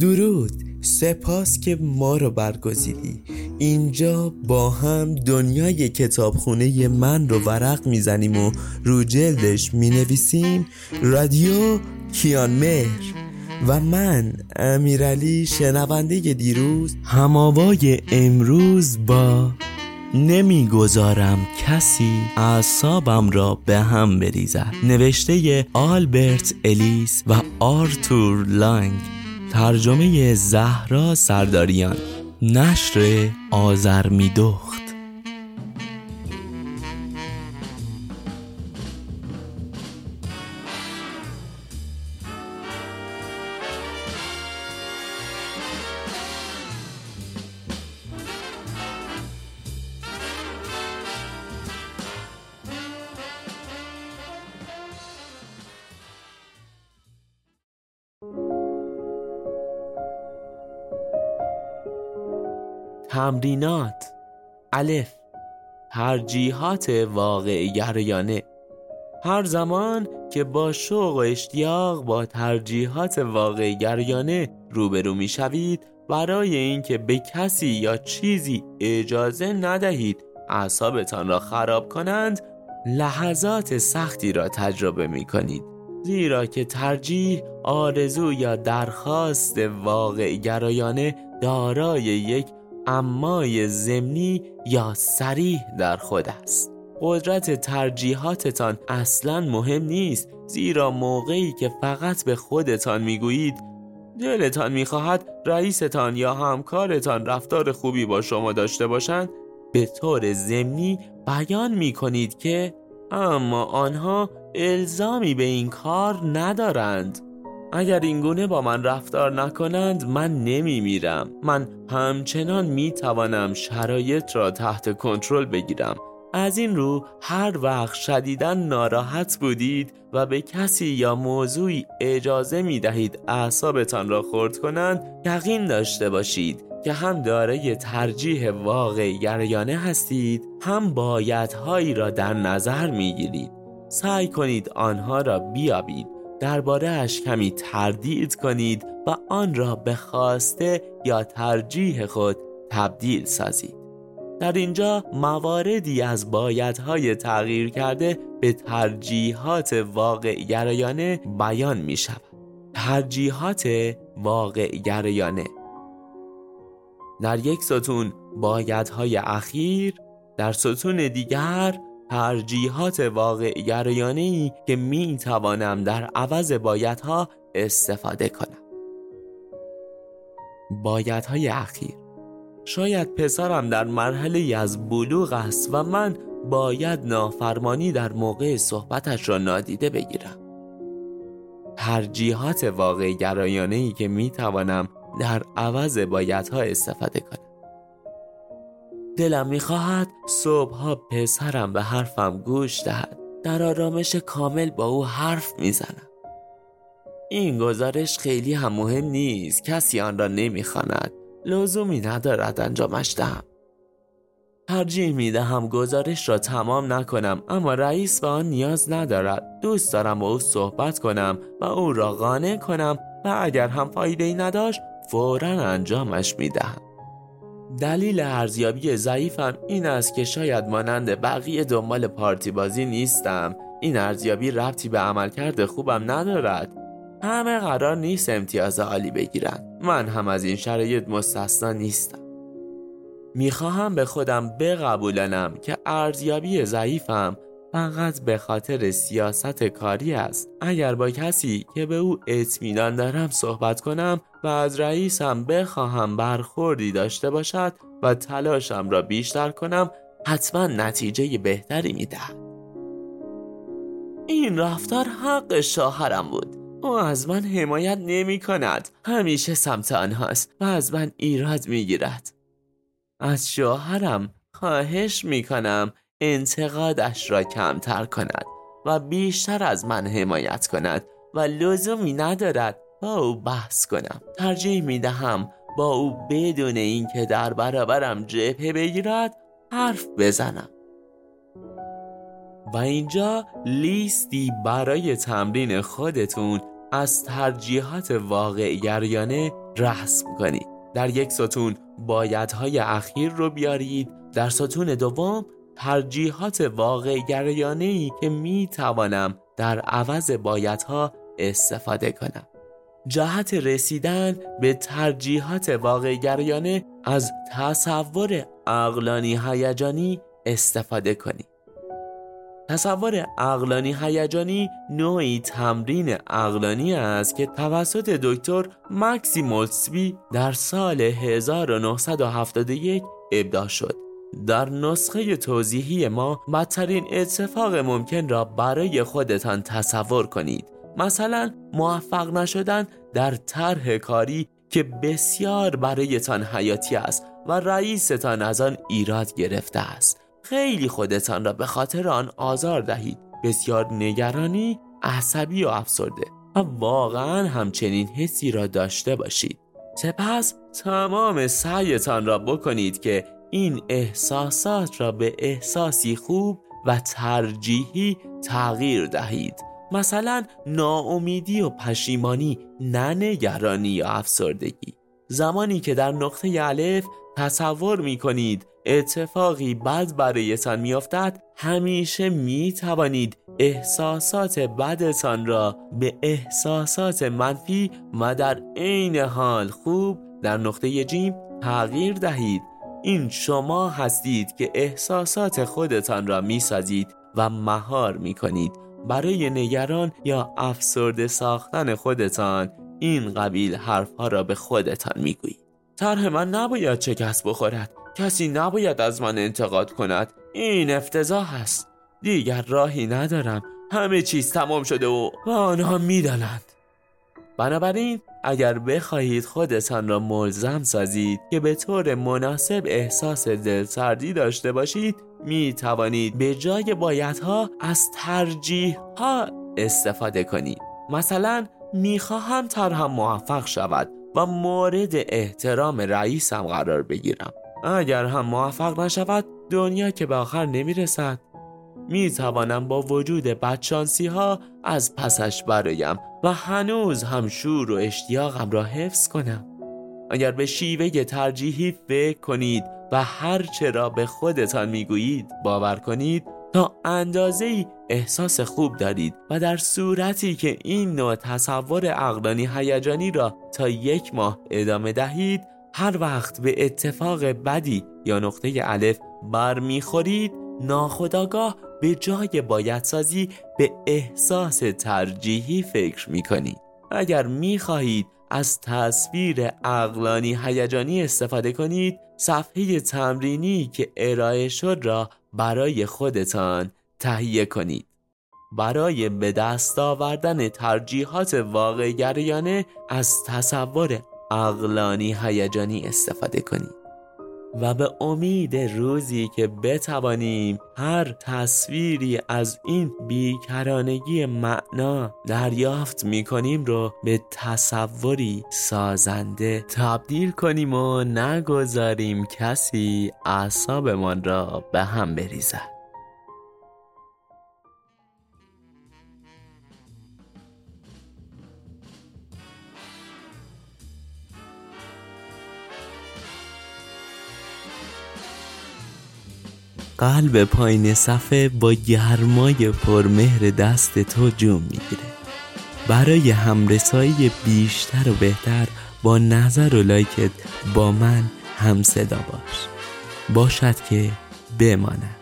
درود. سپاس که ما رو برگزیدی. اینجا با هم دنیای کتابخونه من رو ورق می‌زنیم و رو جلدش می‌نویسیم. رادیو کیان مهر و من امیرعلی شنونده دیروز. هماوای امروز با نمی‌گذارم کسی اعصابم را به هم بریزد. نوشته آلبرت الیس و آرتور لانگ. ترجمه زهرا سرداریان. نشر آزرمیدخت تمرینات. الف. ترجیحات واقع گرایانه هر زمان که با شوق و اشتیاق با ترجیحات واقع گرایانه روبرو می شوید برای اینکه به کسی یا چیزی اجازه ندهید اعصابتان را خراب کنند لحظات سختی را تجربه می کنید. زیرا که ترجیح آرزو یا درخواست واقع گرایانه دارای یک امای زمینی یا سریح در خود است. قدرت ترجیحاتتان اصلا مهم نیست زیرا موقعی که فقط به خودتان می‌گویید دلتان می‌خواهد رئیستان یا همکارتان رفتار خوبی با شما داشته باشند. به طور ضمنی بیان می‌کنید که اما آنها الزامی به این کار ندارند. اگر اینگونه با من رفتار نکنند من نمی میرم من همچنان می توانم شرایط را تحت کنترل بگیرم. از این رو هر وقت شدیدا ناراحت بودید و به کسی یا موضوعی اجازه می دهید اعصابتان را خورد کنند یقین داشته باشید که هم دارای ترجیح واقع گریانه هستید هم بایدهایی را در نظر می گیرید سعی کنید آنها را بیابید. دربارهش کمی تردید کنید و آن را به خواسته یا ترجیح خود تبدیل سازید. در اینجا مواردی از بایدهای تغییر کرده به ترجیحات واقع گرایانه بیان می شود. ترجیحات واقع گرایانه. در یک ستون بایدهای اخیر در ستون دیگر ترجیحات واقع گرایانه ای که می توانم در عوض بایدها استفاده کنم. بایدهای اخیر. شاید پسرم در مرحله از بلوغ است و من باید نافرمانی در موقع صحبتش را نادیده بگیرم. ترجیحات واقع گرایانه ای که می توانم در عوض بایدها استفاده کنم. دلم می‌خواهد صبحها پسرم به حرفم گوش دهد. در آرامش کامل با او حرف می‌زنم. این گزارش خیلی هم مهم نیست. کسی آن را نمی‌خواند. لزومی ندارد انجامش دهم. ترجیح می دهم گزارش را تمام نکنم اما رئیس به آن نیاز ندارد. دوست دارم با او صحبت کنم و او را قانع کنم و اگر هم فایده ای نداشت فورا انجامش می دهم دلیل ارزیابی ضعیفم این است که شاید مانند بقیه دنبال پارتی بازی نیستم. این ارزیابی ربطی به عملکرد خوبم ندارد. همه قرار نیست امتیاز عالی بگیرند. من هم از این شرایط مستثنا نیستم. می‌خواهم به خودم بقبولانم که ارزیابی ضعیفم فقط به خاطر سیاست کاری است. اگر با کسی که به او اطمینان دارم صحبت کنم و از رئیسم بخواهم برخوردی داشته باشد و تلاشم را بیشتر کنم حتما نتیجه بهتری می‌دهد این رفتار حق شوهرم بود. او از من حمایت نمی کند همیشه سمت آنهاست و از من ایراد می گیرد از شوهرم خواهش می کنم انتقادش را کمتر کند و بیشتر از من حمایت کند و لزومی ندارد با او بحث کنم. ترجیح می دهم با او بدون اینکه در برابرم جبهه بگیرد حرف بزنم. و اینجا لیستی برای تمرین خودتون از ترجیحات واقع گریانه رسم کنید. در یک ستون بایدهای اخیر رو بیارید. در ستون دوم ترجیحات واقع گریانه ای که می توانم در عوض بایدها استفاده کنم. جهت رسیدن به ترجیحات واقع گریانه از تصور اقلانی هیجانی استفاده کنید تصور اقلانی هیجانی نوعی تمرین اقلانی است که توسط دکتر مکسی مولسبی در سال 1971 ابداع شد. در نسخه توضیحی ما بدترین اتفاق ممکن را برای خودتان تصور کنید. مثلا موفق نشدن در طرح کاری که بسیار برایتان حیاتی است و رئیستان از آن ایراد گرفته است. خیلی خودتان را به خاطر آن آزار دهید. بسیار نگرانی عصبی و افسرده. و واقعا همچنین حسی را داشته باشید. سپس تمام سعیتان را بکنید که این احساسات را به احساسی خوب و ترجیحی تغییر دهید. مثلا ناامیدی و پشیمانی نه نگرانی یا افسردگی. زمانی که در نقطه الف تصور می کنید اتفاقی بد برایتان میافتد همیشه می توانید احساسات بدتان را به احساسات منفی و در عین حال خوب در نقطه جیم تغییر دهید. این شما هستید که احساسات خودتان را می سازید و مهار می کنید برای نگران یا افسرده ساختن خودتان این قبیل حرفها را به خودتان می گویید طرح من نباید شکست بخورد. کسی نباید از من انتقاد کند. این افتضاح است. دیگر راهی ندارم. همه چیز تمام شده و, و آنها می‌دانند. بنابراین اگر بخواهید خودتان را ملزم سازید که به طور مناسب احساس دلسردی داشته باشید می توانید به جای بایدها از ترجیح ها استفاده کنید. مثلا می‌خواهم طرحم موفق شود و مورد احترام رئیسم قرار بگیرم. اگر هم موفق نشود دنیا که به آخر نمی‌رسد. می توانم با وجود بدشانسی ها از پسش برایم و هنوز هم شور و اشتیاقم را حفظ کنم. اگر به شیوه ترجیحی فکر کنید و هر را به خودتان می‌گویید باور کنید تا اندازه احساس خوب دارید و در صورتی که این نوع تصور اقلانی هیجانی را تا یک ماه ادامه دهید هر وقت به اتفاق بدی یا نقطه الف برمیخورید ناخداگاه به جای بایدسازی به احساس ترجیحی فکر می کنید. اگر می خواهید از تصویر اقلانی هیجانی استفاده کنید صفحه تمرینی که ارائه شد را برای خودتان تهیه کنید برای به دست آوردن ترجیحات واقع از تصور اقلانی هیجانی استفاده کنید و به امید روزی که بتوانیم هر تصویری از این بیکرانگی معنا دریافت می کنیم رو به تصوری سازنده تبدیل کنیم و نگذاریم کسی اعصابمان را به هم بریزد. قلب پایین صفحه با گرمای پرمهر دست تو جوم می‌گیره. برای همرسایی بیشتر و بهتر با نظر و لایکت با من هم صدا باش. باشد که بماند.